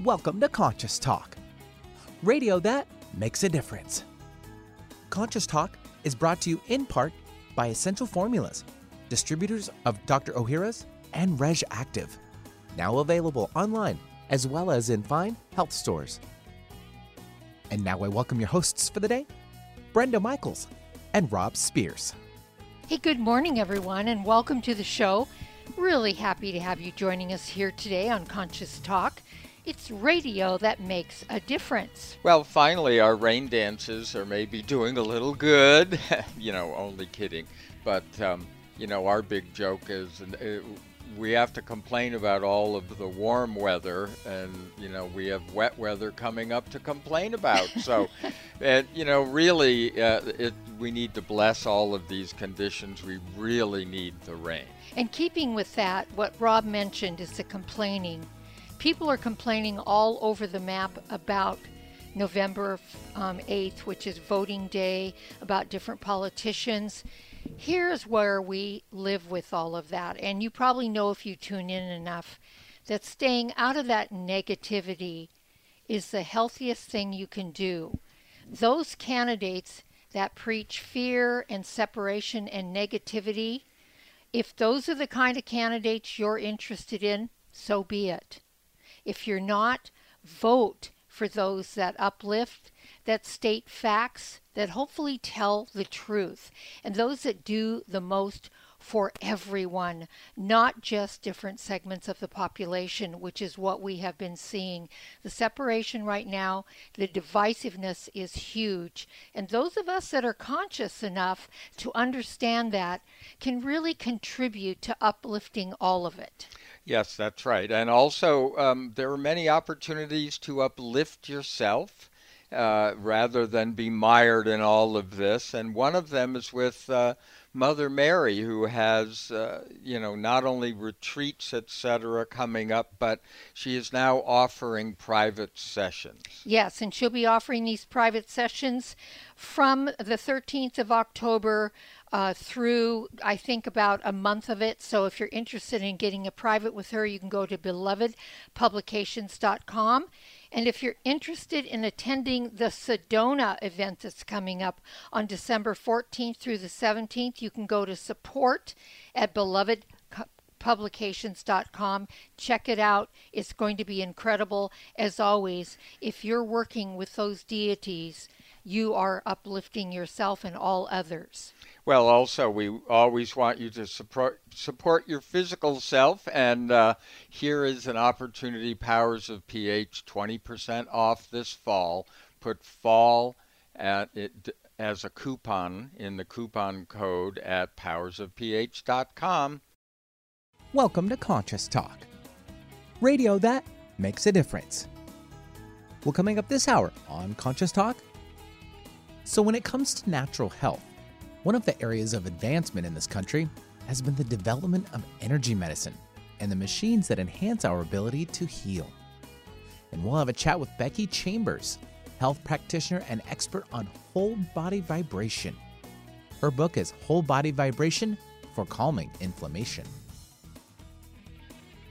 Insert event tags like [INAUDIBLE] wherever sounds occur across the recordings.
Welcome to Conscious Talk, radio that makes a difference. Conscious Talk is brought to you in part by Essential Formulas, distributors of Dr. Ohhira's and Reg'Activ, now available online as well as in fine health stores. And now I welcome your hosts for the day, Brenda Michaels and Rob Spears. Hey, good morning, everyone, and welcome to the show. Really happy to have you joining us here today on Conscious Talk. It's radio that makes a difference. Well, finally, our rain dances are maybe doing a little good. [LAUGHS] you know, only kidding. But, um, you know, our big joke is uh, we have to complain about all of the warm weather, and, you know, we have wet weather coming up to complain about. [LAUGHS] So, and, you know, really, uh, it, we need to bless all of these conditions. We really need the rain. And keeping with that, what Rob mentioned is the complaining people are complaining all over the map about November um, 8th, which is voting day, about different politicians. Here's where we live with all of that. And you probably know if you tune in enough that staying out of that negativity is the healthiest thing you can do. Those candidates that preach fear and separation and negativity, if those are the kind of candidates you're interested in, so be it. If you're not, vote for those that uplift, that state facts, that hopefully tell the truth, and those that do the most for everyone, not just different segments of the population, which is what we have been seeing. The separation right now, the divisiveness is huge. And those of us that are conscious enough to understand that can really contribute to uplifting all of it. Yes, that's right. And also, um, there are many opportunities to uplift yourself. Uh, rather than be mired in all of this. And one of them is with uh, Mother Mary, who has, uh, you know, not only retreats, etc., coming up, but she is now offering private sessions. Yes, and she'll be offering these private sessions from the 13th of October uh, through, I think, about a month of it. So if you're interested in getting a private with her, you can go to belovedpublications.com. And if you're interested in attending the Sedona event that's coming up on December 14th through the 17th, you can go to support at belovedpublications.com. Check it out. It's going to be incredible. As always, if you're working with those deities, you are uplifting yourself and all others. Well, also, we always want you to support, support your physical self, and uh, here is an opportunity Powers of pH 20% off this fall. Put fall at it as a coupon in the coupon code at powersofph.com. Welcome to Conscious Talk, radio that makes a difference. Well, coming up this hour on Conscious Talk. So, when it comes to natural health, one of the areas of advancement in this country has been the development of energy medicine and the machines that enhance our ability to heal. And we'll have a chat with Becky Chambers, health practitioner and expert on whole body vibration. Her book is Whole Body Vibration for Calming Inflammation.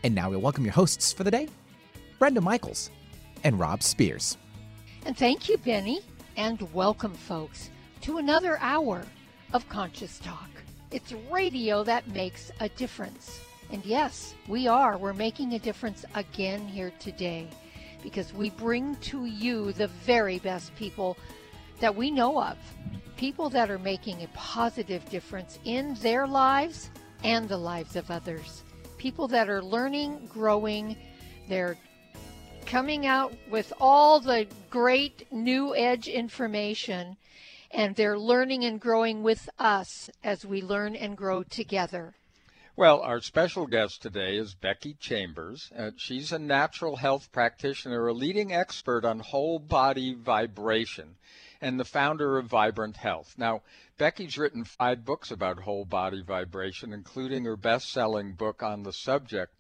And now we welcome your hosts for the day, Brenda Michaels and Rob Spears. And thank you, Benny, and welcome, folks, to another hour of Conscious Talk. It's radio that makes a difference. And yes, we are. We're making a difference again here today because we bring to you the very best people that we know of. People that are making a positive difference in their lives and the lives of others. People that are learning, growing, they're coming out with all the great new edge information and they're learning and growing with us as we learn and grow together. Well, our special guest today is Becky Chambers. Uh, she's a natural health practitioner, a leading expert on whole body vibration, and the founder of Vibrant Health. Now, Becky's written five books about whole body vibration, including her best selling book on the subject,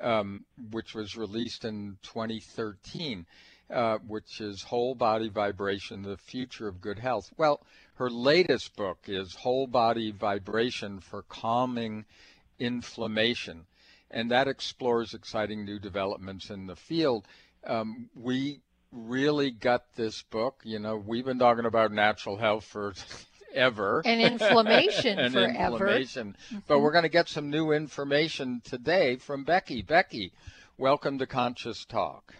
um, which was released in 2013 uh, which is Whole Body Vibration, The Future of Good Health. Well, her latest book is Whole Body Vibration for Calming Inflammation, and that explores exciting new developments in the field. um, we really got this book. You know, we've been talking about natural health for ever. And inflammation [LAUGHS] and forever. inflammation. Mm-hmm. But we're going to get some new information today from Becky. Becky, welcome to Conscious Talk.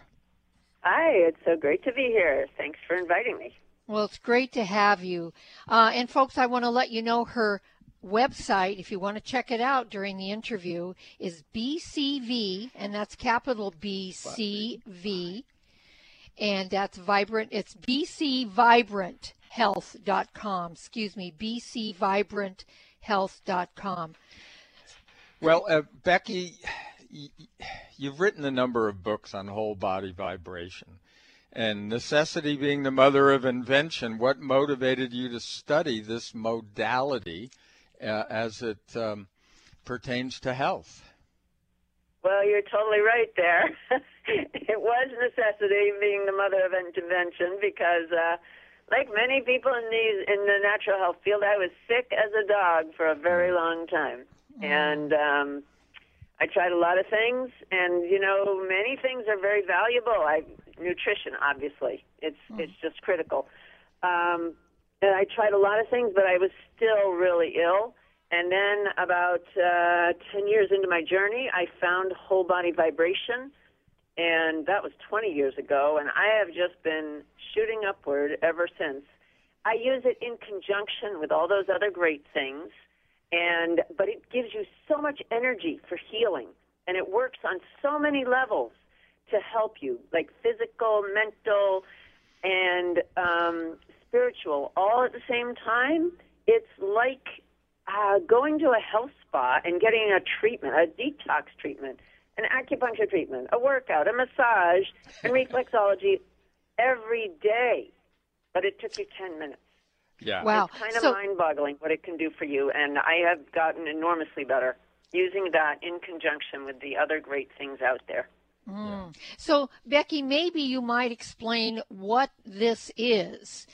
Hi, it's so great to be here. Thanks for inviting me. Well, it's great to have you. Uh, and folks, I want to let you know her website, if you want to check it out during the interview, is BCV, and that's capital BCV, and that's vibrant. It's bcvibranthealth.com. Excuse me, bcvibranthealth.com. Well, uh, Becky, you've written a number of books on whole body vibration. And necessity being the mother of invention, what motivated you to study this modality uh, as it um, pertains to health? Well, you're totally right there. [LAUGHS] [LAUGHS] it was necessity being the mother of invention because, uh, like many people in these in the natural health field, I was sick as a dog for a very mm. long time, mm. and um, I tried a lot of things. And you know, many things are very valuable. I nutrition, obviously, it's mm. it's just critical. Um, and I tried a lot of things, but I was still really ill. And then about uh, 10 years into my journey, I found whole body vibration. And that was 20 years ago. And I have just been shooting upward ever since. I use it in conjunction with all those other great things. And, but it gives you so much energy for healing. And it works on so many levels to help you, like physical, mental, and um, spiritual, all at the same time. It's like uh, going to a health spa and getting a treatment, a detox treatment, an acupuncture treatment, a workout, a massage, and reflexology every day. But it took you 10 minutes. Yeah. Wow. It's kind of so, mind boggling what it can do for you. And I have gotten enormously better using that in conjunction with the other great things out there. Mm. So, Becky, maybe you might explain what this is.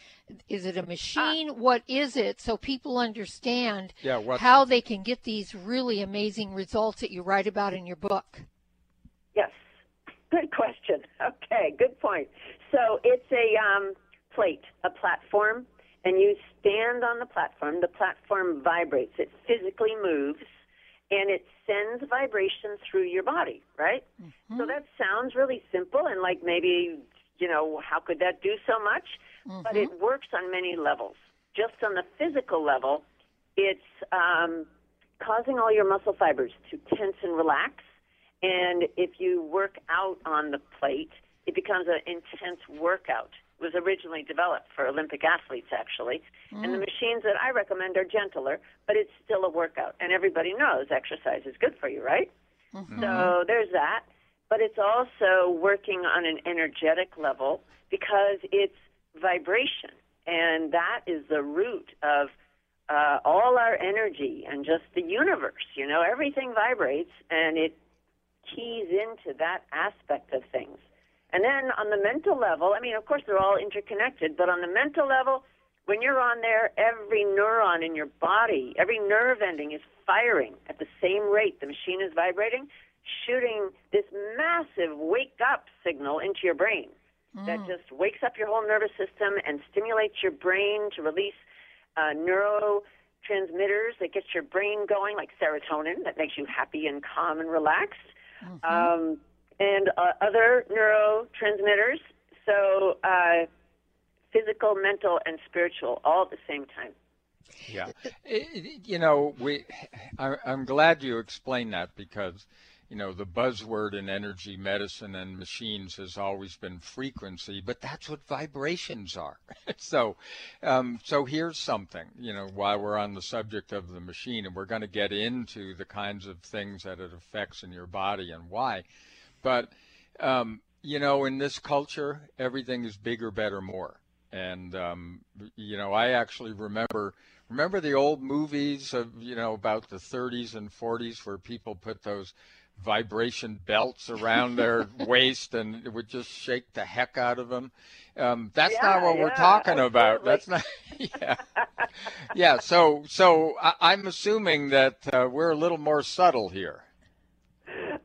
Is it a machine? Uh, what is it? So people understand yeah, how they can get these really amazing results that you write about in your book. Good question. Okay, good point. So it's a um, plate, a platform, and you stand on the platform. The platform vibrates, it physically moves, and it sends vibration through your body, right? Mm-hmm. So that sounds really simple and like maybe, you know, how could that do so much? mm-hmm. but it works on many levels. Just on the physical level, it's um, causing all your muscle fibers to tense and relax. And if you work out on the plate, it becomes an intense workout. It was originally developed for Olympic athletes, actually. Mm. And the mm. machines that I recommend are gentler, but it's still a workout. And everybody knows exercise is good for you, right? Mm-hmm. So there's that. But it's also working on an energetic level because it's vibration. And that is the root of uh, all our energy and just the universe. You know, everything vibrates and it keys into that aspect of things. And then on the mental level, I mean, of course, they're all interconnected, but on the mental level, when you're on there, every neuron in your body, every nerve ending is firing at the same rate the machine is vibrating, shooting this massive wake up signal into your brain mm. that just wakes up your whole nervous system and stimulates your brain to release uh, neurotransmitters that gets your brain going, like serotonin, that makes you happy and calm and relaxed, mm-hmm. um, and uh, other neurotransmitters. So, uh, physical, mental, and spiritual, all at the same time. Yeah, you know, we. I, I'm glad you explained that because you know, the buzzword in energy medicine and machines has always been frequency, but that's what vibrations are. [LAUGHS] so, um, so here's something, you know, while we're on the subject of the machine, and we're going to get into the kinds of things that it affects in your body and why. But, um, you know, in this culture, everything is bigger, better, more. And, um, you know, I actually remember remember the old movies of you know about the 30s and 40s where people put those vibration belts around their [LAUGHS] waist and it would just shake the heck out of them. Um, that's yeah, not what yeah, we're talking absolutely. about. That's not. [LAUGHS] Yeah, yeah. So, so I, am assuming that uh, we're a little more subtle here.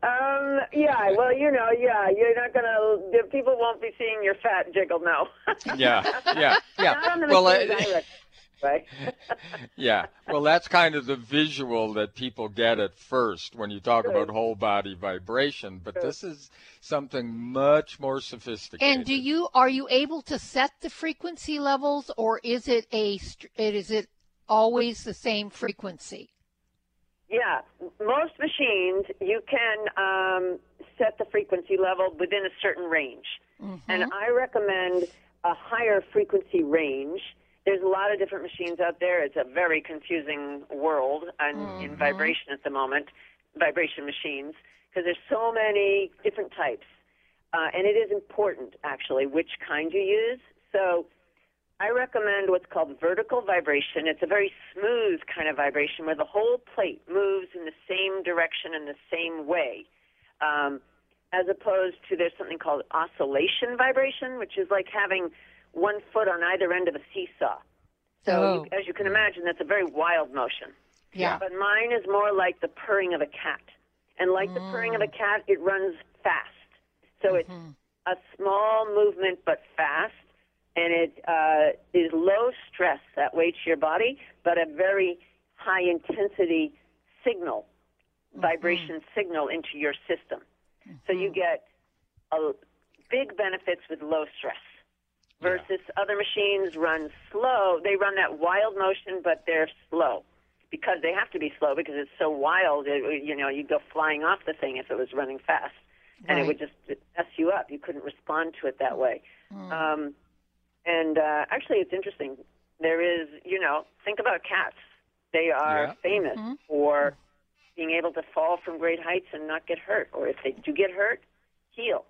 Um, yeah, well, you know, yeah, you're not gonna. The people won't be seeing your fat jiggle, no. Yeah, yeah, [LAUGHS] yeah. Not on the well, machines I reckon, right? [LAUGHS] yeah. Well, that's kind of the visual that people get at first when you talk Sure. about whole body vibration, but this is something much more sophisticated. And do you are you able to set the frequency levels, or is it a str- is it always the same frequency? Yeah, most machines you can um, set the frequency level within a certain range, and I recommend a higher frequency range. There's a lot of different machines out there. It's a very confusing world and in vibration at the moment, vibration machines, because there's so many different types, uh, and it is important actually which kind you use. So. I recommend what's called vertical vibration. It's a very smooth kind of vibration where the whole plate moves in the same direction in the same way, um, as opposed to there's something called oscillation vibration, which is like having one foot on either end of a seesaw. So, Oh. you, as you can imagine, that's a very wild motion. Yeah. But mine is more like the purring of a cat. And like the purring of a mm. cat, it runs fast. So it's mm-hmm. a small movement but fast. And it uh, is low stress that way to your body, but a very high intensity signal, mm-hmm. vibration signal into your system. So you mm-hmm. get a, big benefits with low stress versus other machines run slow. They run that wild motion, but they're slow because they have to be slow because it's so wild. It, you know, you'd go flying off the thing if it was running fast, and it would just mess you up. You couldn't respond to it that way. Um, and uh, actually, it's interesting. There is, you know, think about cats. They are Yeah. famous for being able to fall from great heights and not get hurt, or if they do get hurt, heal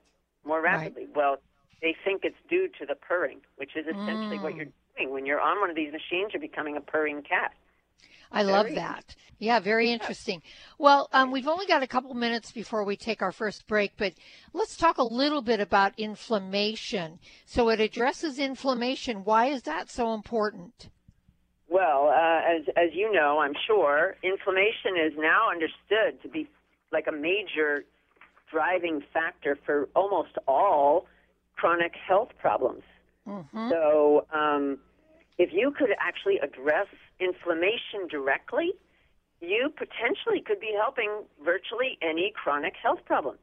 more Right. rapidly. Well, they think it's due to the purring, which is essentially what you're doing when you're on one of these machines. You're becoming a purring cat. I love that. Yeah, very interesting. Well, um, we've only got a couple minutes before we take our first break, but let's talk a little bit about inflammation. So it addresses inflammation. Why is that so important? Well, uh, as as you know, I'm sure inflammation is now understood to be like a major driving factor for almost all chronic health problems. So, um, if you could actually address inflammation directly, you potentially could be helping virtually any chronic health problem.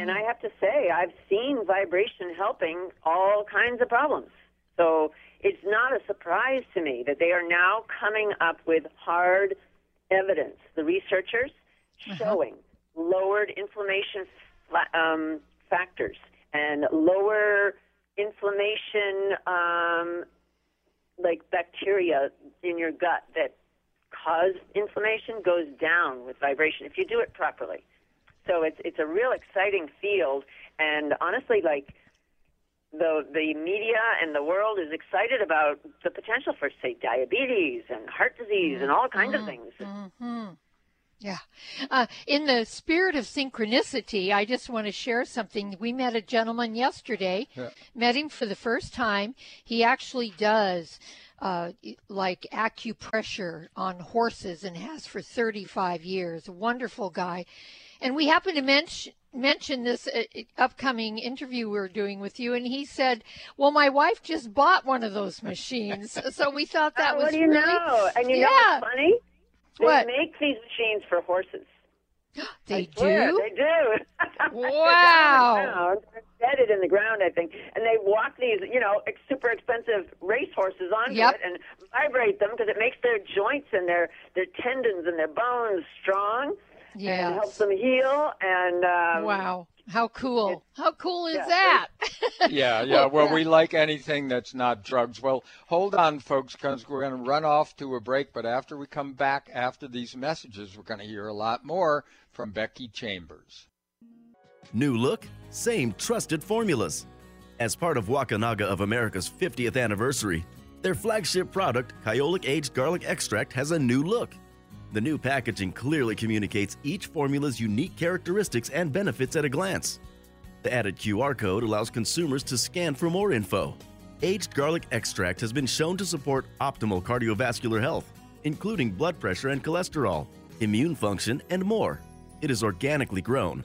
And I have to say, I've seen vibration helping all kinds of problems. So it's not a surprise to me that they are now coming up with hard evidence, the researchers showing lowered inflammation um, factors and lower inflammation um, like bacteria in your gut that cause inflammation goes down with vibration if you do it properly. So it's it's a real exciting field, and honestly, like the the media and the world is excited about the potential for say diabetes and heart disease and all kinds of things. Yeah. Uh, in the spirit of synchronicity, I just want to share something. We met a gentleman yesterday, met him for the first time. He actually does uh, like acupressure on horses and has for 35 years. A wonderful guy. And we happened to mention mention this uh, upcoming interview we're doing with you and he said well my wife just bought one of those machines [LAUGHS] so we thought that Oh, was what do you really know? And you yeah know what's funny? They What? make these machines for horses. [GASPS] they swear, do They do. Wow. [LAUGHS] They're down in. They're embedded in the ground, I think. And they walk these, you know, super expensive race horses onto Yep. it and vibrate them because it makes their joints and their their tendons and their bones strong and helps them heal. And um, wow how cool how cool is yeah, that [LAUGHS] Yeah, yeah. Well, we like anything that's not drugs. Well, hold on, folks, because we're going to run off to a break. But after we come back, after these messages, we're going to hear a lot more from Becky Chambers. New look, same trusted formulas. As part of Wakunaga of America's 50th anniversary, their flagship product, Kyolic Aged Garlic Extract, has a new look. The new packaging clearly communicates each formula's unique characteristics and benefits at a glance. The added QR code allows consumers to scan for more info. Aged garlic extract has been shown to support optimal cardiovascular health, including blood pressure and cholesterol, immune function, and more. It is organically grown.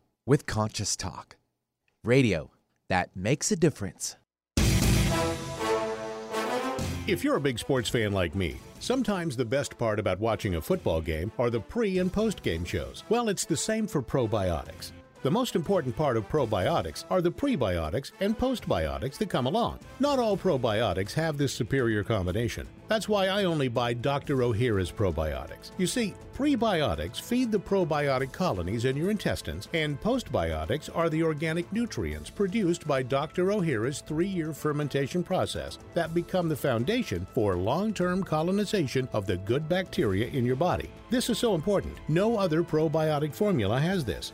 with Conscious Talk. Radio that makes a difference. If you're a big sports fan like me, sometimes the best part about watching a football game are the pre and post game shows. Well, it's the same for probiotics. The most important part of probiotics are the prebiotics and postbiotics that come along. Not all probiotics have this superior combination. That's why I only buy Dr. Ohhira's probiotics. You see, prebiotics feed the probiotic colonies in your intestines, and postbiotics are the organic nutrients produced by Dr. Ohhira's three year fermentation process that become the foundation for long term colonization of the good bacteria in your body. This is so important. No other probiotic formula has this.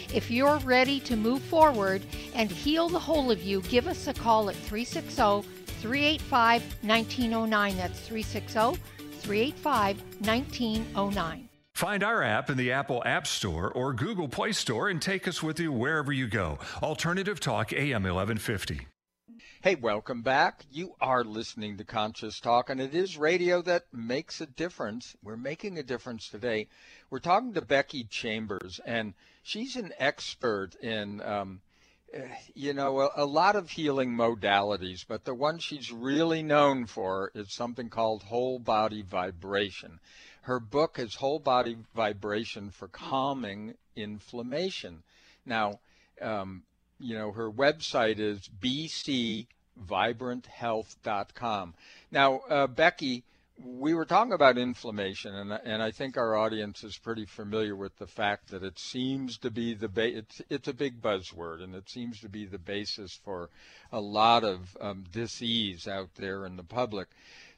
If you're ready to move forward and heal the whole of you, give us a call at 360 385 1909. That's 360 385 1909. Find our app in the Apple App Store or Google Play Store and take us with you wherever you go. Alternative Talk AM 1150. Hey, welcome back. You are listening to Conscious Talk, and it is radio that makes a difference. We're making a difference today. We're talking to Becky Chambers, and she's an expert in, um, you know, a, a, lot of healing modalities, but the one she's really known for is something called whole body vibration. Her book is Whole Body Vibration for Calming Inflammation. Now, um, you know, her website is bcvibranthealth.com. Now, uh, Becky, we were talking about inflammation, and and I think our audience is pretty familiar with the fact that it seems to be the ba- it's it's a big buzzword, and it seems to be the basis for a lot of um, disease out there in the public.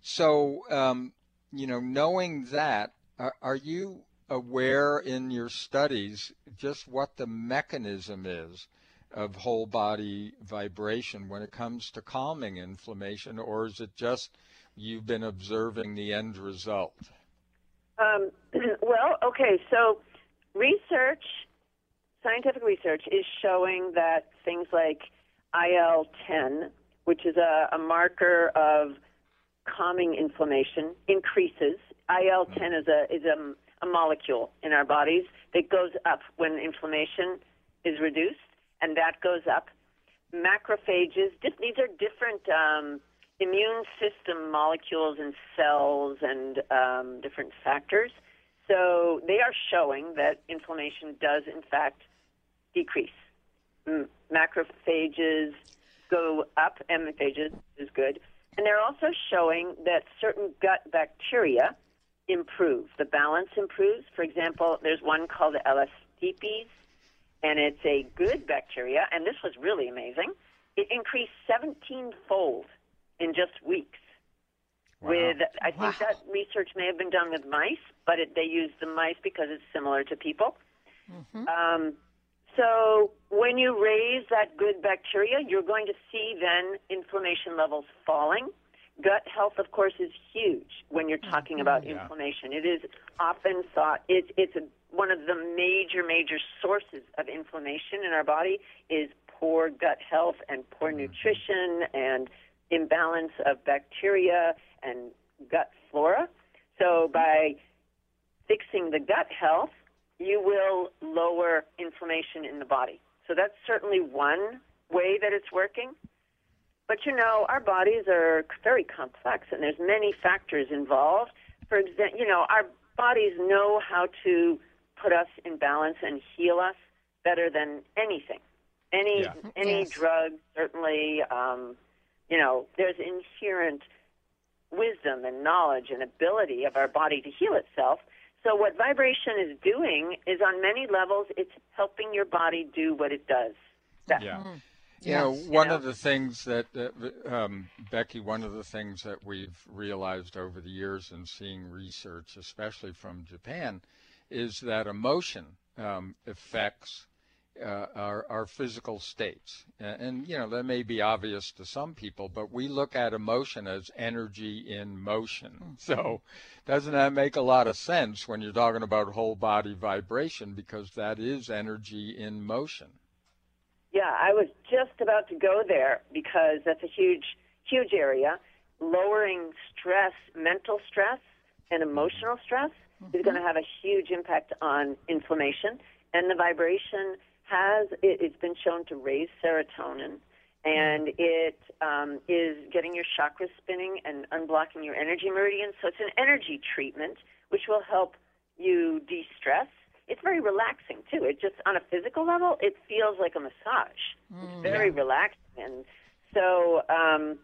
So, um, you know, knowing that, are, are you aware in your studies just what the mechanism is of whole body vibration when it comes to calming inflammation, or is it just you've been observing the end result? Um, [CLEARS THROAT] well, okay, so research, scientific research, is showing that things like IL 10 which is a, a marker of calming inflammation, increases. IL 10 is a is a, a molecule in our bodies that goes up when inflammation is reduced, and that goes up. Macrophages, these are different um, immune system molecules and cells and um, different factors. So they are showing that inflammation does, in fact, decrease. Macrophages go up, macrophages is good. And they're also showing that certain gut bacteria improve. The balance improves. For example, there's one called L. stipes, and it's a good bacteria, and this was really amazing. It increased 17 fold in just weeks. Wow. With I think Wow. that research may have been done with mice, but it, they used the mice because it's similar to people. Um, so when you raise that good bacteria, you're going to see then inflammation levels falling. Gut health, of course, is huge when you're talking about Yeah. inflammation. It is often thought it's it's a, one of the major major sources of inflammation in our body is poor gut health and poor mm. nutrition and imbalance of bacteria and gut flora. So mm-hmm. by fixing the gut health, you will lower inflammation in the body. So that's certainly one way that it's working. But you know, our bodies are very complex and there's many factors involved. For example, you know, our bodies know how to put us in balance and heal us better than anything. Any Yeah. any Yes. drug certainly um, you know, there's inherent wisdom and knowledge and ability of our body to heal itself. So what vibration is doing is on many levels it's helping your body do what it does. best. Yeah. Mm. You know, Yes. one know? of the things that, uh, um, Becky, one of the things that we've realized over the years in seeing research, especially from Japan, is that emotion um, affects uh, our, our physical states. And, and, you know, that may be obvious to some people, but we look at emotion as energy in motion. So, doesn't that make a lot of sense when you're talking about whole body vibration? Because that is energy in motion. Yeah, I was just about to go there because that's a huge, huge area. Lowering stress, mental stress, and emotional stress is going to have a huge impact on inflammation. And the vibration has, it, it's been shown to raise serotonin, and it um, is getting your chakras spinning and unblocking your energy meridians. So it's an energy treatment, which will help you de stress. It's very relaxing too. It just on a physical level, it feels like a massage. It's very relaxing, and so um,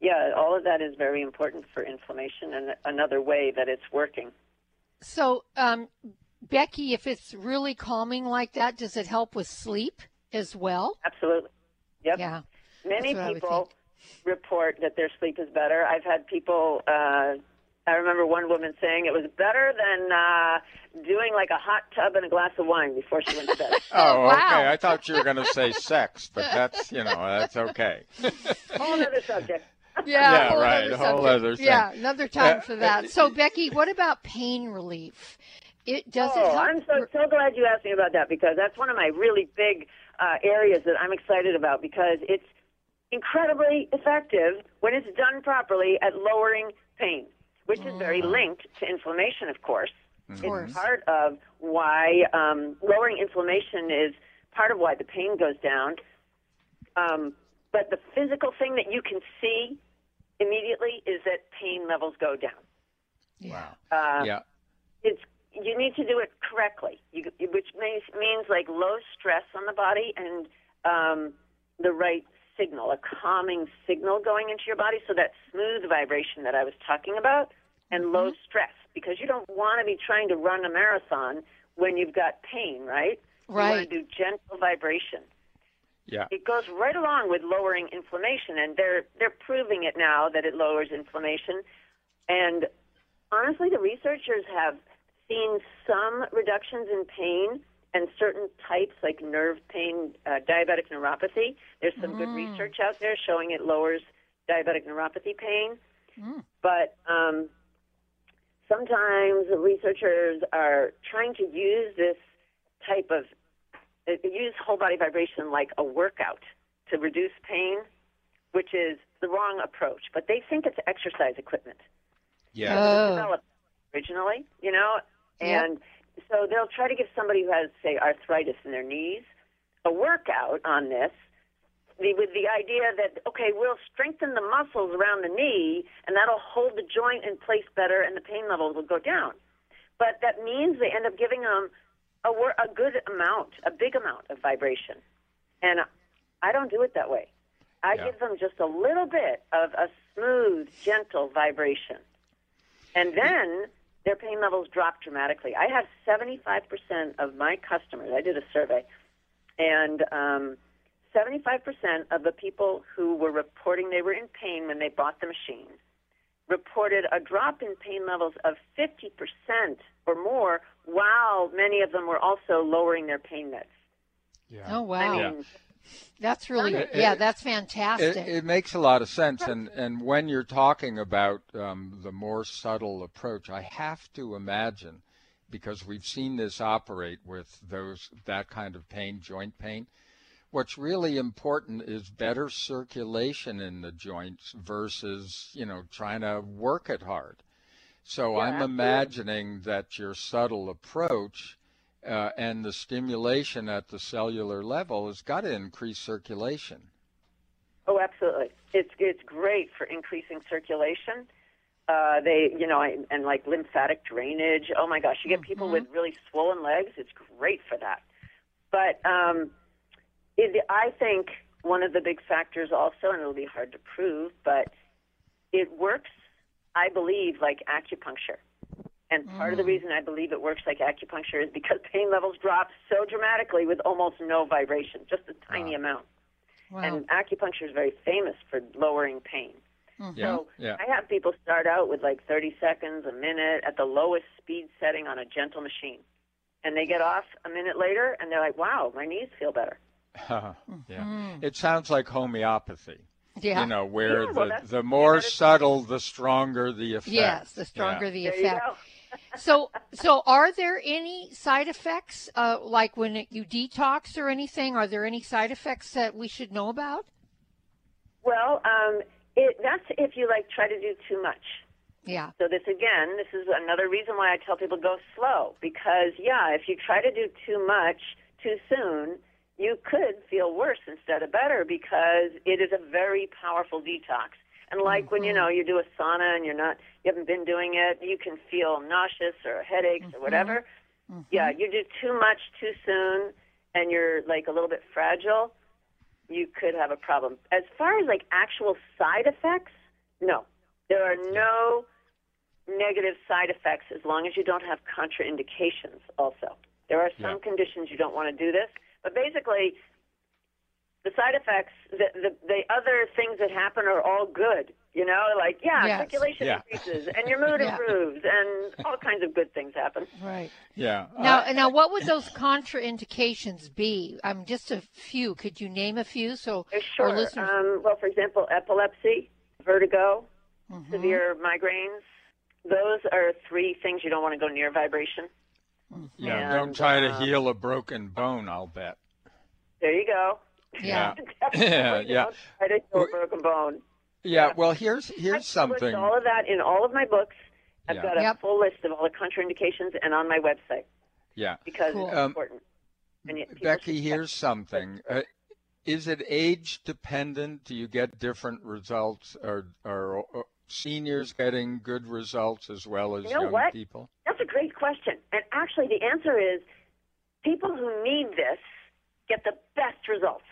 yeah, all of that is very important for inflammation and another way that it's working. So, um, Becky, if it's really calming like that, does it help with sleep as well? Absolutely. Yep. Yeah. Many that's what I would people report that their sleep is better. I've had people. Uh, I remember one woman saying it was better than uh, doing like a hot tub and a glass of wine before she went to bed. [LAUGHS] Oh, wow. okay. I thought you were going to say sex, but that's, you know, that's okay. [LAUGHS] Whole other subject. Yeah, Yeah, whole right, other whole other thing. Yeah, another time Uh, for that. So, Becky, what about pain relief? It does it oh, help? I'm so so glad you asked me about that because that's one of my really big uh, areas that I'm excited about because it's incredibly effective when it's done properly at lowering pain, which is very linked to inflammation, of course. Of course. It's part of why um, lowering inflammation is part of why the pain goes down. Um, but the physical thing that you can see immediately is that pain levels go down. Wow. Uh, Yeah. it's you need to do it correctly, you, which means means like low stress on the body and um, the right signal, a calming signal going into your body, so that smooth vibration that I was talking about, and low stress, because you don't want to be trying to run a marathon when you've got pain, right? You Right. want to do gentle vibration. Yeah. It goes right along with lowering inflammation, and they're they're proving it now that it lowers inflammation. And honestly, the researchers have seen some reductions in pain and certain types like nerve pain, uh, diabetic neuropathy. There's some good research out there showing it lowers diabetic neuropathy pain. But um, sometimes researchers are trying to use this type of use whole body vibration like a workout to reduce pain. which is the wrong approach. But they think it's exercise equipment. Yeah. It was Oh. developed originally, you know, Yep. and so they'll try to give somebody who has, say, arthritis in their knees a workout on this the, with the idea that okay, we'll strengthen the muscles around the knee, and that'll hold the joint in place better, and the pain levels will go down. But that means they end up giving them a, a good amount, a big amount of vibration, and I don't do it that way. I Yeah. give them just a little bit of a smooth, gentle vibration. And then their pain levels drop dramatically. I have 75% of my customers, I did a survey, and um, 75% of the people who were reporting they were in pain when they bought the machine reported a drop in pain levels of 50% or more, while many of them were also lowering their pain meds. Yeah. Oh wow, I mean, that's really It- yeah, it- that's It, fantastic. it makes a lot of sense, and and when you're talking about um, the more subtle approach, I have to imagine, because we've seen this operate with those that kind of pain, joint pain. What's really important is better circulation in the joints versus you know trying to work it hard. So Yeah, I'm absolutely. imagining that your subtle approach uh, and the stimulation at the cellular level has got to increase circulation. Oh, absolutely. It's it's great for increasing circulation. Uh, they, you know, and, and like lymphatic drainage. Oh my gosh, you get people with really swollen legs. It's great for that. But um, it, I think one of the big factors also, and it'll be hard to prove, but it works. I believe like acupuncture. And part of the mm. reason I believe it works like acupuncture is because [LAUGHS] pain levels drop so dramatically with almost no vibration, just a tiny amount. wow. And acupuncture is very famous for lowering pain. Mm-hmm. Yeah, So yeah. I have people start out with like 30 seconds, a minute at the lowest speed setting on a gentle machine. And they get off a minute later and they're like, wow, my knees feel better. [LAUGHS] yeah. It sounds like homeopathy. yeah. You know, where Yeah, well, the, that's- the more that is- subtle, the stronger the effect. Yes, the stronger Yeah. the There effect. [LAUGHS] so, so are there any side effects, uh, like when it, you detox or anything? Are there any side effects that we should know about? Well, um, it, that's if you like try to do too much. Yeah. So this again, this is another reason why I tell people go slow because yeah, if you try to do too much too soon, you could feel worse instead of better because it is a very powerful detox. And like when you mm-hmm. know you do a sauna and you're not you haven't been doing it, you can feel nauseous or headaches or mm-hmm. whatever. Mm-hmm. Yeah, you do too much too soon and you're like a little bit fragile, you could have a problem. As far as like actual side effects, no. There are no negative side effects as long as you don't have contraindications also. There are some Yeah. conditions you don't want to do this, but basically the side effects, the, the the other things that happen are all good. You know, like yeah, Yes. circulation Yeah. increases and your mood [LAUGHS] Yeah. improves and all kinds of good things happen. Right. Yeah. Now, Uh, now, what would those contraindications be? Um, just a few. Could you name a few so Uh, Sure. our listeners? Um, well, for example, epilepsy, vertigo, Mm-hmm. severe migraines. Those are three things you don't want to go near vibration. Yeah. and, Don't try to um, heal a broken bone. I'll bet. There you go. yeah. yeah, [LAUGHS] Yeah. Don't try to heal a broken bone. Yeah. Well, here's I here's published something. all of that in all of my books. I've Yeah. got a Yep. full list of all the contraindications and on my website Yeah. because Cool. it's Um, important. And yet people Becky, should here's something. Uh, is it age dependent? Do you get different results? Or are, are seniors getting good results as well as You know young what? people? That's a great question. And actually, the answer is people who need this get the best results.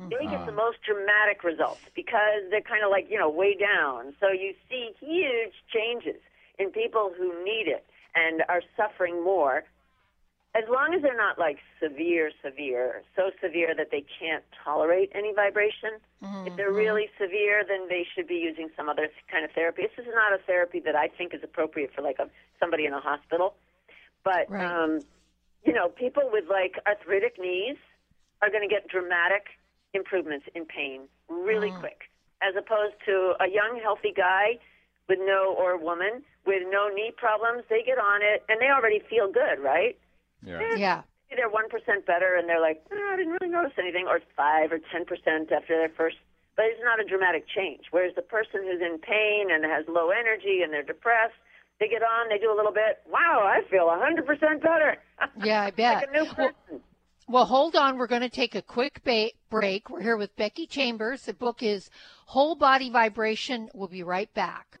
Hmm. They get the most dramatic results because they're kind of like, you know, way down. So you see huge changes in people who need it and are suffering more. As long as they're not like severe, severe, so severe that they can't tolerate any vibration. Mm-hmm, if they're mm-hmm. really severe, then they should be using some other kind of therapy. This is not a therapy that I think is appropriate for like a, somebody in a hospital. But Right. um, you know, people with like arthritic knees are going to get dramatic improvements in pain really mm-hmm. quick, as opposed to a young, healthy guy with no or woman with no knee problems. They get on it and they already feel good, right? Yeah. Eh, yeah. They're one percent better, and they're like, oh, I didn't really notice anything, or five or ten percent after their first but it's not a dramatic change. Whereas the person who's in pain and has low energy and they're depressed, they get on, they do a little bit. Wow, I feel 100% better. [LAUGHS] Yeah, I bet. like a new person. Well, well, hold on. We're going to take a quick ba- break. We're here with Becky Chambers. The book is Whole Body Vibration. We'll be right back.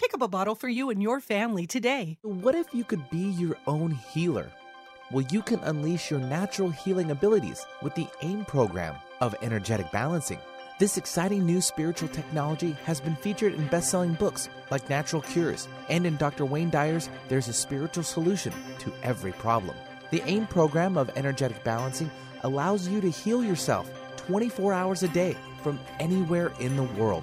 Pick up a bottle for you and your family today. What if you could be your own healer? Well, you can unleash your natural healing abilities with the AIM program of energetic balancing. This exciting new spiritual technology has been featured in best selling books like Natural Cures, and in Dr. Wayne Dyer's There's a Spiritual Solution to Every Problem. The AIM program of energetic balancing allows you to heal yourself 24 hours a day from anywhere in the world.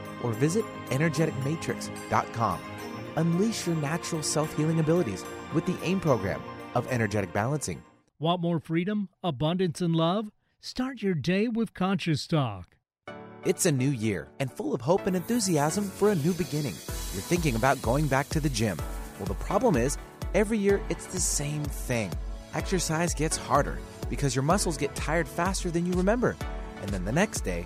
or visit energeticmatrix.com. Unleash your natural self healing abilities with the AIM program of energetic balancing. Want more freedom, abundance, and love? Start your day with Conscious Talk. It's a new year and full of hope and enthusiasm for a new beginning. You're thinking about going back to the gym. Well, the problem is, every year it's the same thing. Exercise gets harder because your muscles get tired faster than you remember. And then the next day,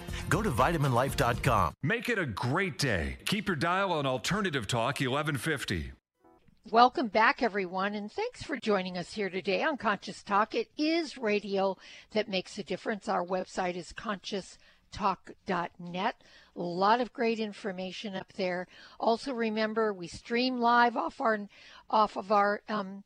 Go to vitaminlife.com. Make it a great day. Keep your dial on Alternative Talk 1150. Welcome back, everyone, and thanks for joining us here today on Conscious Talk. It is radio that makes a difference. Our website is conscioustalk.net. A lot of great information up there. Also, remember we stream live off our off of our um,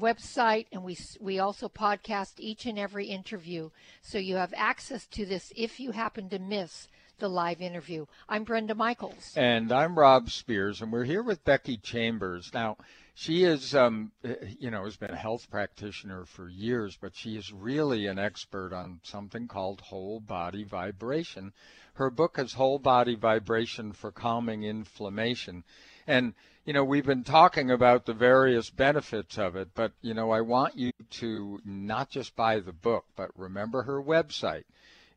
website, and we we also podcast each and every interview, so you have access to this if you happen to miss the live interview. I'm Brenda Michaels. And I'm Rob Spears, and we're here with Becky Chambers. Now, she is, um, you know, has been a health practitioner for years, but she is really an expert on something called whole body vibration. Her book is Whole Body Vibration for Calming Inflammation. And, you know, we've been talking about the various benefits of it, but, you know, I want you to not just buy the book, but remember her website.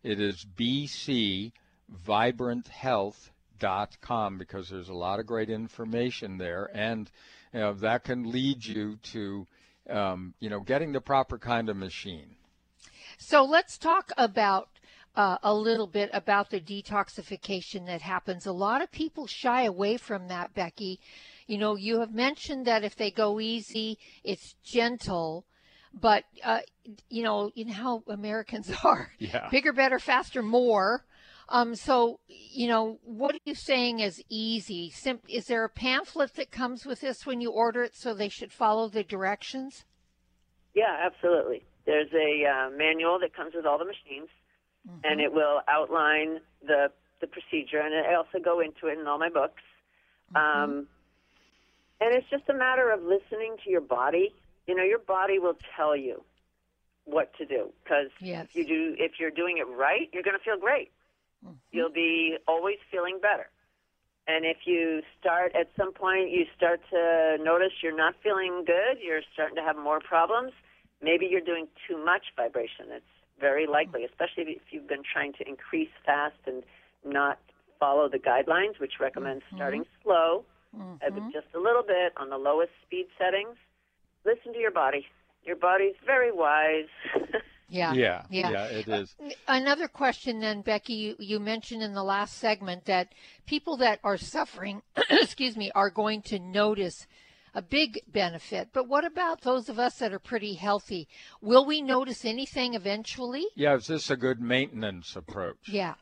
It is bcvibranthealth.com because there's a lot of great information there. And, you know, that can lead you to, um, you know, getting the proper kind of machine. So let's talk about uh, a little bit about the detoxification that happens. A lot of people shy away from that, Becky. You know, you have mentioned that if they go easy, it's gentle, but uh, you know, you know how Americans [LAUGHS] are. Yeah. Bigger, better, faster, more. Um, so, you know, what are you saying is easy? Sim- is there a pamphlet that comes with this when you order it so they should follow the directions? Yeah, absolutely. There's a uh, manual that comes with all the machines, mm-hmm. and it will outline the the procedure, and I also go into it in all my books. Mm-hmm. Um, and it's just a matter of listening to your body. You know, your body will tell you what to do because yes. if you do, if you're doing it right, you're going to feel great. Mm-hmm. You'll be always feeling better. And if you start at some point, you start to notice you're not feeling good, you're starting to have more problems, maybe you're doing too much vibration. It's very likely, especially if you've been trying to increase fast and not follow the guidelines, which recommends mm-hmm. starting slow, mm-hmm. just a little bit on the lowest speed settings. Listen to your body. Your body's very wise. [LAUGHS] Yeah. Yeah. Yeah. Yeah, it is. Another question then, Becky, you, you mentioned in the last segment that people that are suffering, [CLEARS THROAT] excuse me, are going to notice a big benefit. But what about those of us that are pretty healthy? Will we notice anything eventually? Yeah, is this a good maintenance approach? Yeah.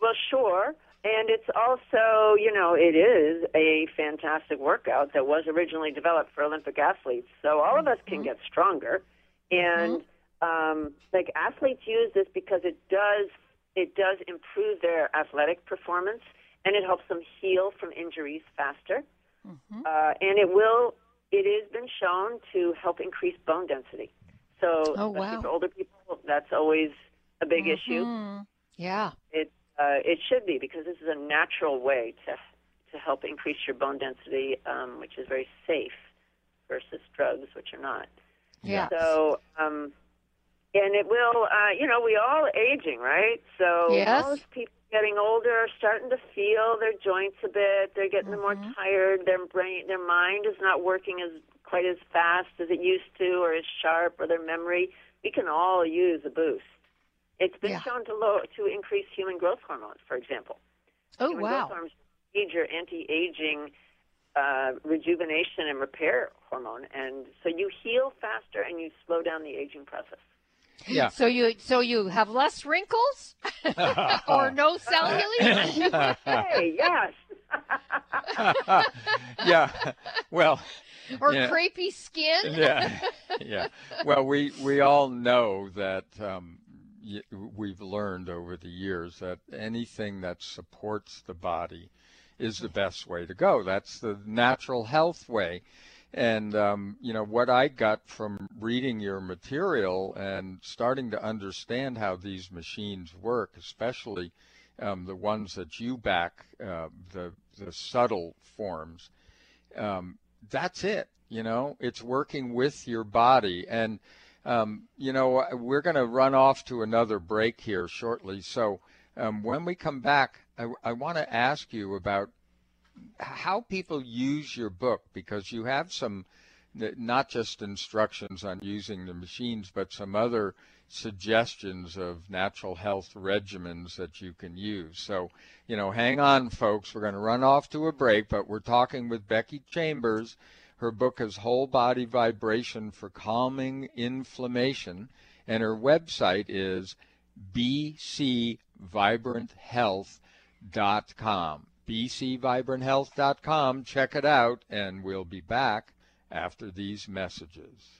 Well, sure. And it's also, you know, it is a fantastic workout that was originally developed for Olympic athletes. So all of us can get stronger. And um, like athletes use this because it does it does improve their athletic performance and it helps them heal from injuries faster. Mm-hmm. Uh, and it will it has been shown to help increase bone density. So Oh, wow. for older people, that's always a big issue. Mhm. Yeah. It uh, it should be because this is a natural way to to help increase your bone density, um, which is very safe versus drugs, which are not. Yeah. So, um, and it will, uh, you know, we all aging, right? So Yes. most people getting older are starting to feel their joints a bit. They're getting more tired. Their brain, their mind is not working as quite as fast as it used to, or as sharp, or their memory. We can all use a boost. It's been Yeah. shown to low, to increase human growth hormones, for example. Oh, human wow. growth hormones major anti-aging uh, rejuvenation and repair hormone, and so you heal faster and you slow down the aging process. Yeah. So you so you have less wrinkles [LAUGHS] or no cellulite? hey, yes. [LAUGHS] yeah. Well, or yeah. crepey skin? yeah, yeah. Well, we we all know that um, y- we've learned over the years that anything that supports the body is the best way to go. That's the natural health way. And um, you know what I got from reading your material and starting to understand how these machines work, especially um, the ones that you back, uh, the the subtle forms. Um, that's it. You know, it's working with your body. And, um, you know, we're going to run off to another break here shortly. So um, when we come back, I, I want to ask you about how people use your book because you have some, not just instructions on using the machines, but some other suggestions of natural health regimens that you can use. So, you know, hang on, folks. We're going to run off to a break, but we're talking with Becky Chambers. Her book is Whole Body Vibration for Calming Inflammation, and her website is bcvibranthealth.com. bcvibranthealth.com. Check it out, and we'll be back after these messages.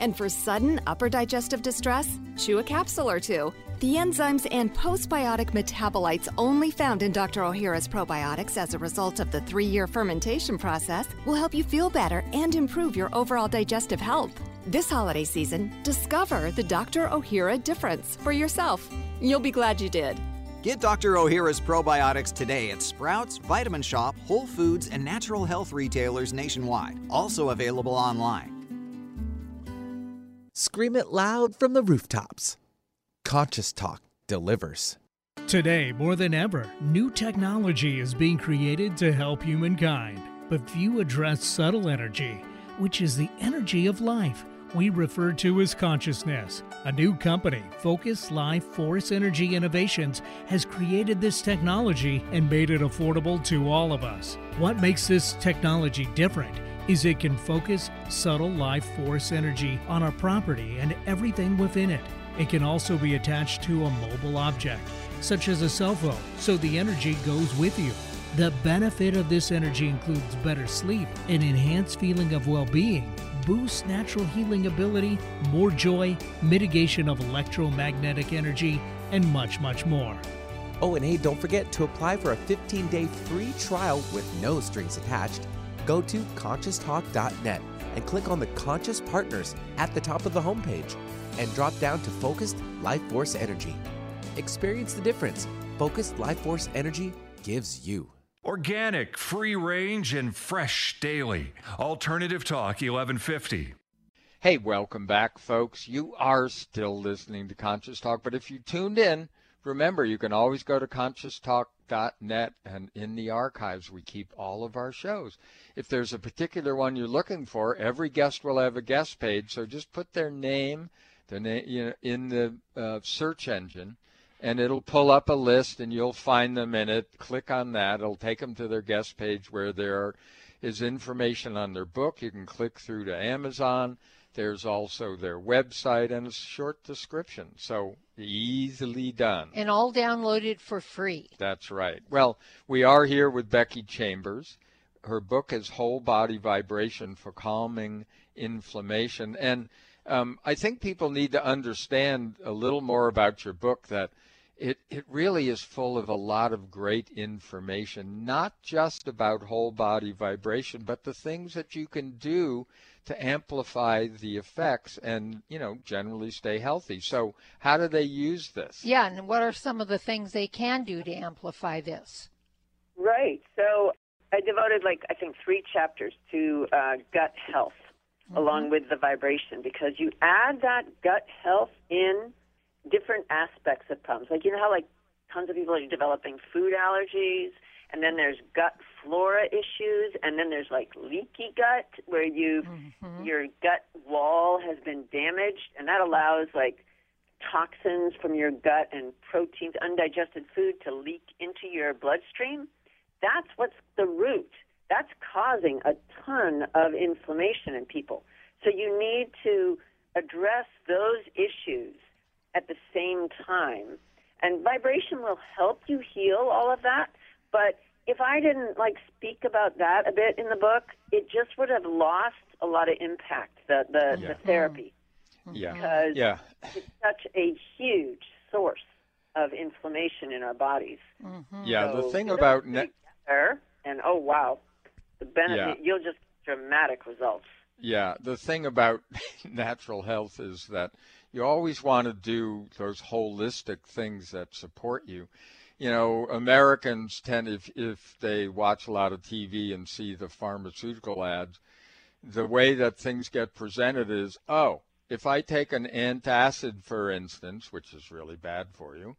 And for sudden upper digestive distress, chew a capsule or two. The enzymes and postbiotic metabolites only found in Dr. Ohhira's probiotics as a result of the three year fermentation process will help you feel better and improve your overall digestive health. This holiday season, discover the Dr. Ohhira difference for yourself. You'll be glad you did. Get Dr. Ohhira's probiotics today at Sprouts, Vitamin Shoppe, Whole Foods, and natural health retailers nationwide. Also available online. Scream it loud from the rooftops. Conscious Talk delivers. Today, more than ever, new technology is being created to help humankind. But few address subtle energy, which is the energy of life we refer to as consciousness. A new company, Focus Life Force Energy Innovations, has created this technology and made it affordable to all of us. What makes this technology different is it can focus subtle life force energy on a property and everything within it. It can also be attached to a mobile object, such as a cell phone, so the energy goes with you. The benefit of this energy includes better sleep, an enhanced feeling of well being, boosts natural healing ability, more joy, mitigation of electromagnetic energy, and much, much more. Oh, and hey, don't forget to apply for a 15 day free trial with no strings attached. Go to conscioustalk.net and click on the Conscious Partners at the top of the homepage and drop down to Focused Life Force Energy. Experience the difference Focused Life Force Energy gives you. Organic, free range, and fresh daily. Alternative Talk 1150. Hey, welcome back, folks. You are still listening to Conscious Talk, but if you tuned in, remember you can always go to conscioustalk.net and in the archives we keep all of our shows. If there's a particular one you're looking for, every guest will have a guest page, so just put their name, you know, in the uh, search engine and it'll pull up a list and you'll find them in it. Click on that. It'll take them to their guest page where there is information on their book. You can click through to Amazon. There's also their website and a short description. So easily done. And all downloaded for free. That's right. Well, we are here with Becky Chambers. Her book is Whole Body Vibration for Calming Inflammation. And um, I think people need to understand a little more about your book that it, it really is full of a lot of great information, not just about whole body vibration, but the things that you can do to amplify the effects and, you know, generally stay healthy. So, how do they use this? Yeah, and what are some of the things they can do to amplify this? Right. So, I devoted like I think three chapters to uh, gut health mm-hmm. along with the vibration because you add that gut health in different aspects of problems. Like you know how like tons of people are developing food allergies and then there's gut flora issues and then there's like leaky gut where you mm-hmm. your gut wall has been damaged and that allows like toxins from your gut and proteins undigested food to leak into your bloodstream that's what's the root that's causing a ton of inflammation in people. So you need to address those issues at the same time. And vibration will help you heal all of that. But if I didn't like speak about that a bit in the book, it just would have lost a lot of impact, the, the, yeah. the therapy. Yeah. Because yeah. it's such a huge source of inflammation in our bodies. Mm-hmm. Yeah, so the thing about ne- and oh wow, the benefit yeah. you'll just dramatic results. Yeah, the thing about [LAUGHS] natural health is that you always want to do those holistic things that support you. You know, Americans tend if if they watch a lot of TV and see the pharmaceutical ads, the way that things get presented is, oh, if I take an antacid, for instance, which is really bad for you,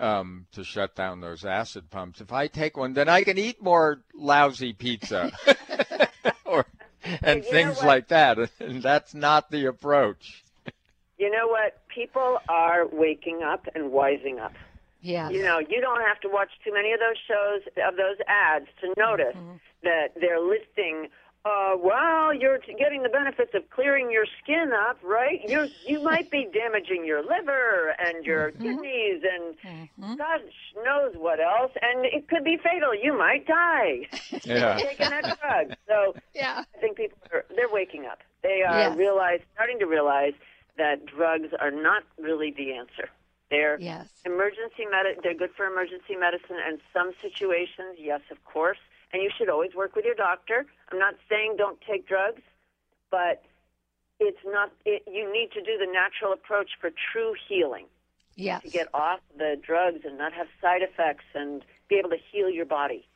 um, to shut down those acid pumps. If I take one, then I can eat more lousy pizza [LAUGHS] or, and you things like that. And [LAUGHS] that's not the approach. You know what? People are waking up and wising up. Yeah. You know, you don't have to watch too many of those shows of those ads to notice Mm-hmm. that they're listing. Uh, well, you're t- getting the benefits of clearing your skin up, right? You you [LAUGHS] might be damaging your liver and your Mm-hmm. kidneys and God knows what else, and it could be fatal. You might die [LAUGHS] Yeah. [LAUGHS] taking that drug. So Yeah. I think people are they're waking up. They are Yes. realize starting to realize that drugs are not really the answer. They're Yes. emergency med- they're good for emergency medicine and some situations, yes, of course. And you should always work with your doctor. I'm not saying don't take drugs, but it's not it, you need to do the natural approach for true healing Yes. to get off the drugs and not have side effects and be able to heal your body.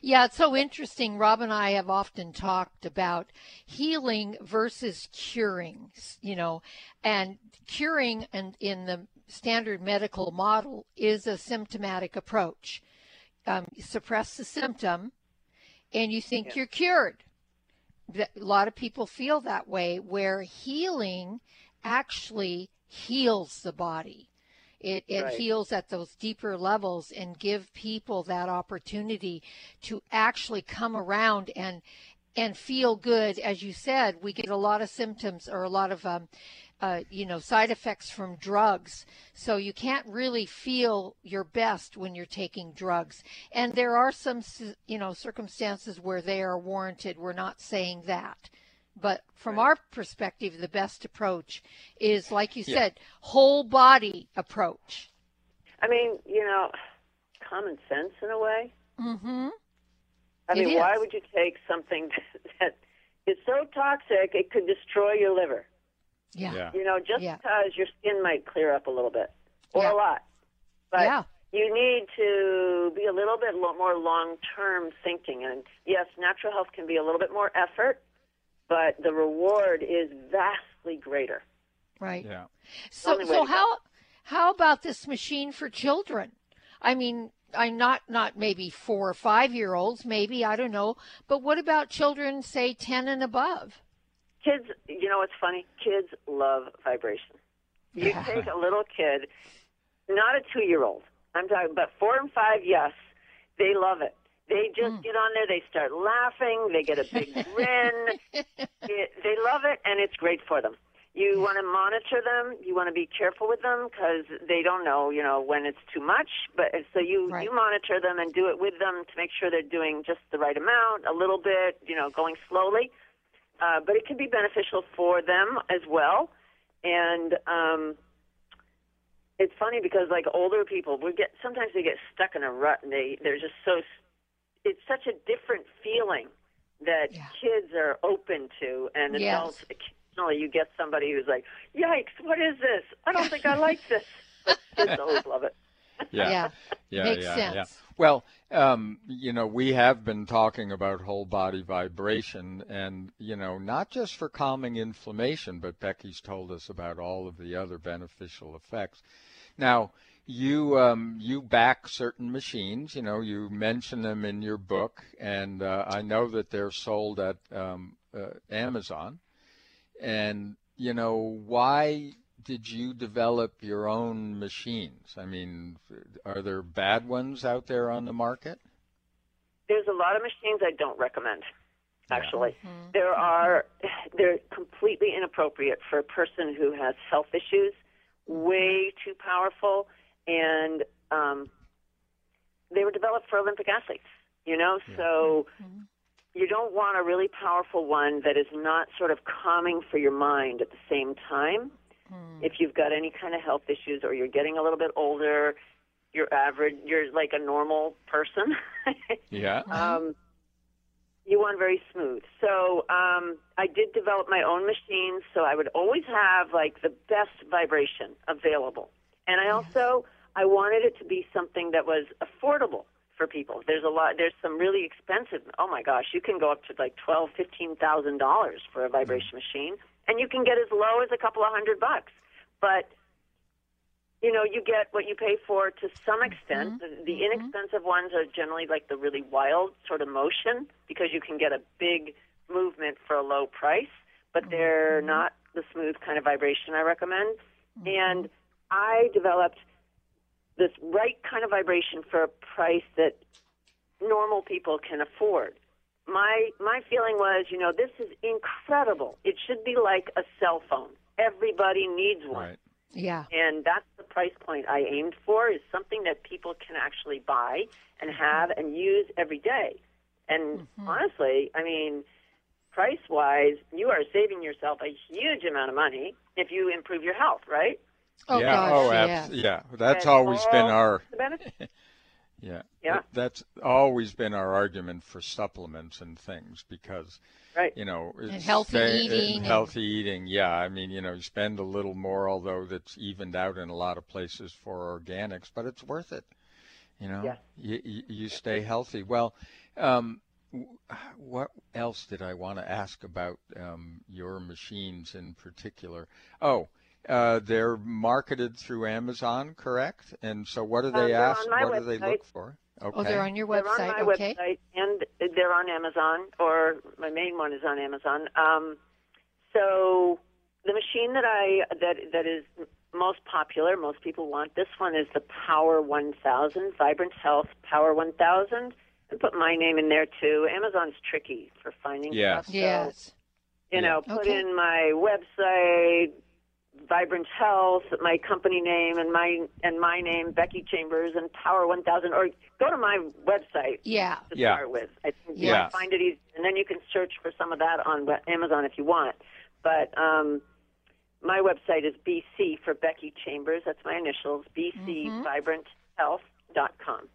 Yeah, it's so interesting. Rob and I have often talked about healing versus curing, you know, and curing and in the standard medical model is a symptomatic approach. Um, suppress the symptom and you think Yeah. you're cured. A lot of people feel that way, where healing actually heals the body. It, it Right. heals at those deeper levels and give people that opportunity to actually come around and and feel good. As you said, we get a lot of symptoms or a lot of um, uh, you know side effects from drugs, so you can't really feel your best when you're taking drugs. And there are some you know circumstances where they are warranted. We're not saying that. But from our perspective, the best approach is, like you Yeah. said, whole body approach. I mean, you know, common sense in a way. Mm-hmm. I mean, why would you take something [LAUGHS] that is so toxic it could destroy your liver? Yeah. Yeah. You know, just Yeah. because your skin might clear up a little bit or Yeah. a lot. But Yeah. you need to be a little bit more long-term thinking. And yes, natural health can be a little bit more effort, but the reward is vastly greater. Right. Yeah. So, so to go. how how about this machine for children? I mean, I not not maybe four or five year olds, maybe I don't know, but what about children, say ten and above? Kids, you know what's funny? Kids love vibration. You Yeah. take a little kid, not a two-year-old. I'm talking, but four and five, yes, they love it. They just Hmm. get on there, they start laughing, they get a big [LAUGHS] grin. It, they love it, and it's great for them. You want to monitor them. You want to be careful with them because they don't know, you know, when it's too much. But so you Right. you monitor them and do it with them to make sure they're doing just the right amount, a little bit, you know, going slowly. Uh, but it can be beneficial for them as well. And um, it's funny because like older people, we get sometimes they get stuck in a rut and they they're just so. It's such a different feeling that Yeah. kids are open to, and Yes. adults. Occasionally, you get somebody who's like, "Yikes! What is this? I don't think I like this." But [LAUGHS] kids always love it. Yeah. Yeah. Yeah, Makes yeah, yeah. sense. Well, um, you know, we have been talking about whole body vibration, and you know, not just for calming inflammation, but Becky's told us about all of the other beneficial effects. Now, you um, you back certain machines. You know, you mention them in your book, and uh, I know that they're sold at um, uh, Amazon. And you know, why did you develop your own machines? I mean, are there bad ones out there on the market? There's a lot of machines I don't recommend. Actually, there are they're completely inappropriate for a person who has health issues. Way too powerful, and um, they were developed for Olympic athletes. You know, so you don't want a really powerful one that is not sort of calming for your mind at the same time. If you've got any kind of health issues or you're getting a little bit older, you're average, you're like a normal person. [LAUGHS] Yeah. um, you want very smooth. So um, I did develop my own machines, so I would always have like the best vibration available. And I also I wanted it to be something that was affordable for people. There's a lot. There's some really expensive. Oh my gosh, you can go up to like twelve, fifteen thousand dollars for a vibration machine, and you can get as low as a couple of hundred bucks. But you know, you get what you pay for to some extent. Mm-hmm. The, the mm-hmm. inexpensive ones are generally like the really wild sort of motion because you can get a big movement for a low price, but mm-hmm. they're not the smooth kind of vibration I recommend. And I developed this right kind of vibration for a price that normal people can afford. My my feeling was, you know, this is incredible. It should be like a cell phone. Everybody needs one. Right. Yeah. And that's the price point I aimed for is something that people can actually buy and have and use every day. And mm-hmm. honestly, I mean, price wise, you are saving yourself a huge amount of money if you improve your health, right? Oh, yeah. gosh, oh, yeah. abs- yeah. That's And always been our the benefits. [LAUGHS] yeah. Yeah. That's always been our argument for supplements and things because Right. you know And healthy ve- eating and- healthy eating. Yeah, I mean, you know, you spend a little more, although that's evened out in a lot of places for organics, but it's worth it. You know, Yes. you, you, you stay healthy. Well, um, what else did I want to ask about um, your machines in particular? Oh, uh, they're marketed through Amazon, correct? And so, what do Um, they they're ask? on my What do they look for? Okay. Oh, they're on your They're website. on my okay. website, and they're on Amazon, or my main one is on Amazon. Um, so the machine that I that that is most popular, most people want this one is the Power 1000 Vibrant Health Power 1000. And put my name in there too. Amazon's tricky for finding Yes. stuff. so, Yes. you know, Yeah. put Okay. in my website, Vibrant Health, my company name, and my and my name, Becky Chambers, and Power One Thousand, or go to my website Yeah. to Yeah. start with. I think Yeah. you'll find it easy, and then you can search for some of that on Amazon if you want. But um, my website is BC for Becky Chambers. That's my initials. BCVibrantHealth.com.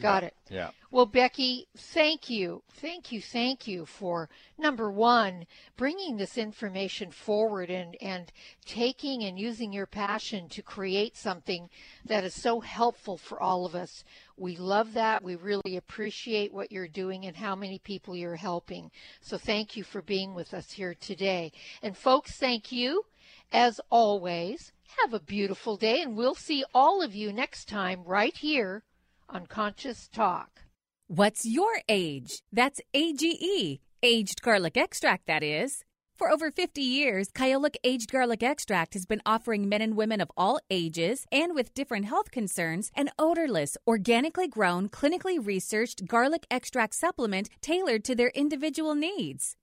Got it. Yeah. Well, Becky, thank you. Thank you. Thank you for number one, bringing this information forward and, and taking and using your passion to create something that is so helpful for all of us. We love that. We really appreciate what you're doing and how many people you're helping. So thank you for being with us here today. And folks, thank you. As always, have a beautiful day and we'll see all of you next time right here on Conscious Talk. What's your age? That's AGE, aged garlic extract, that is. For over 50 years, Kyolic Aged Garlic Extract has been offering men and women of all ages and with different health concerns an odorless, organically grown, clinically researched garlic extract supplement tailored to their individual needs.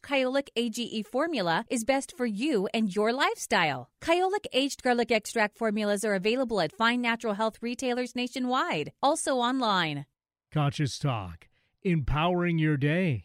Kyolic AGE formula is best for you and your lifestyle. Kyolic aged garlic extract formulas are available at fine natural health retailers nationwide, also online. Conscious Talk, empowering your day.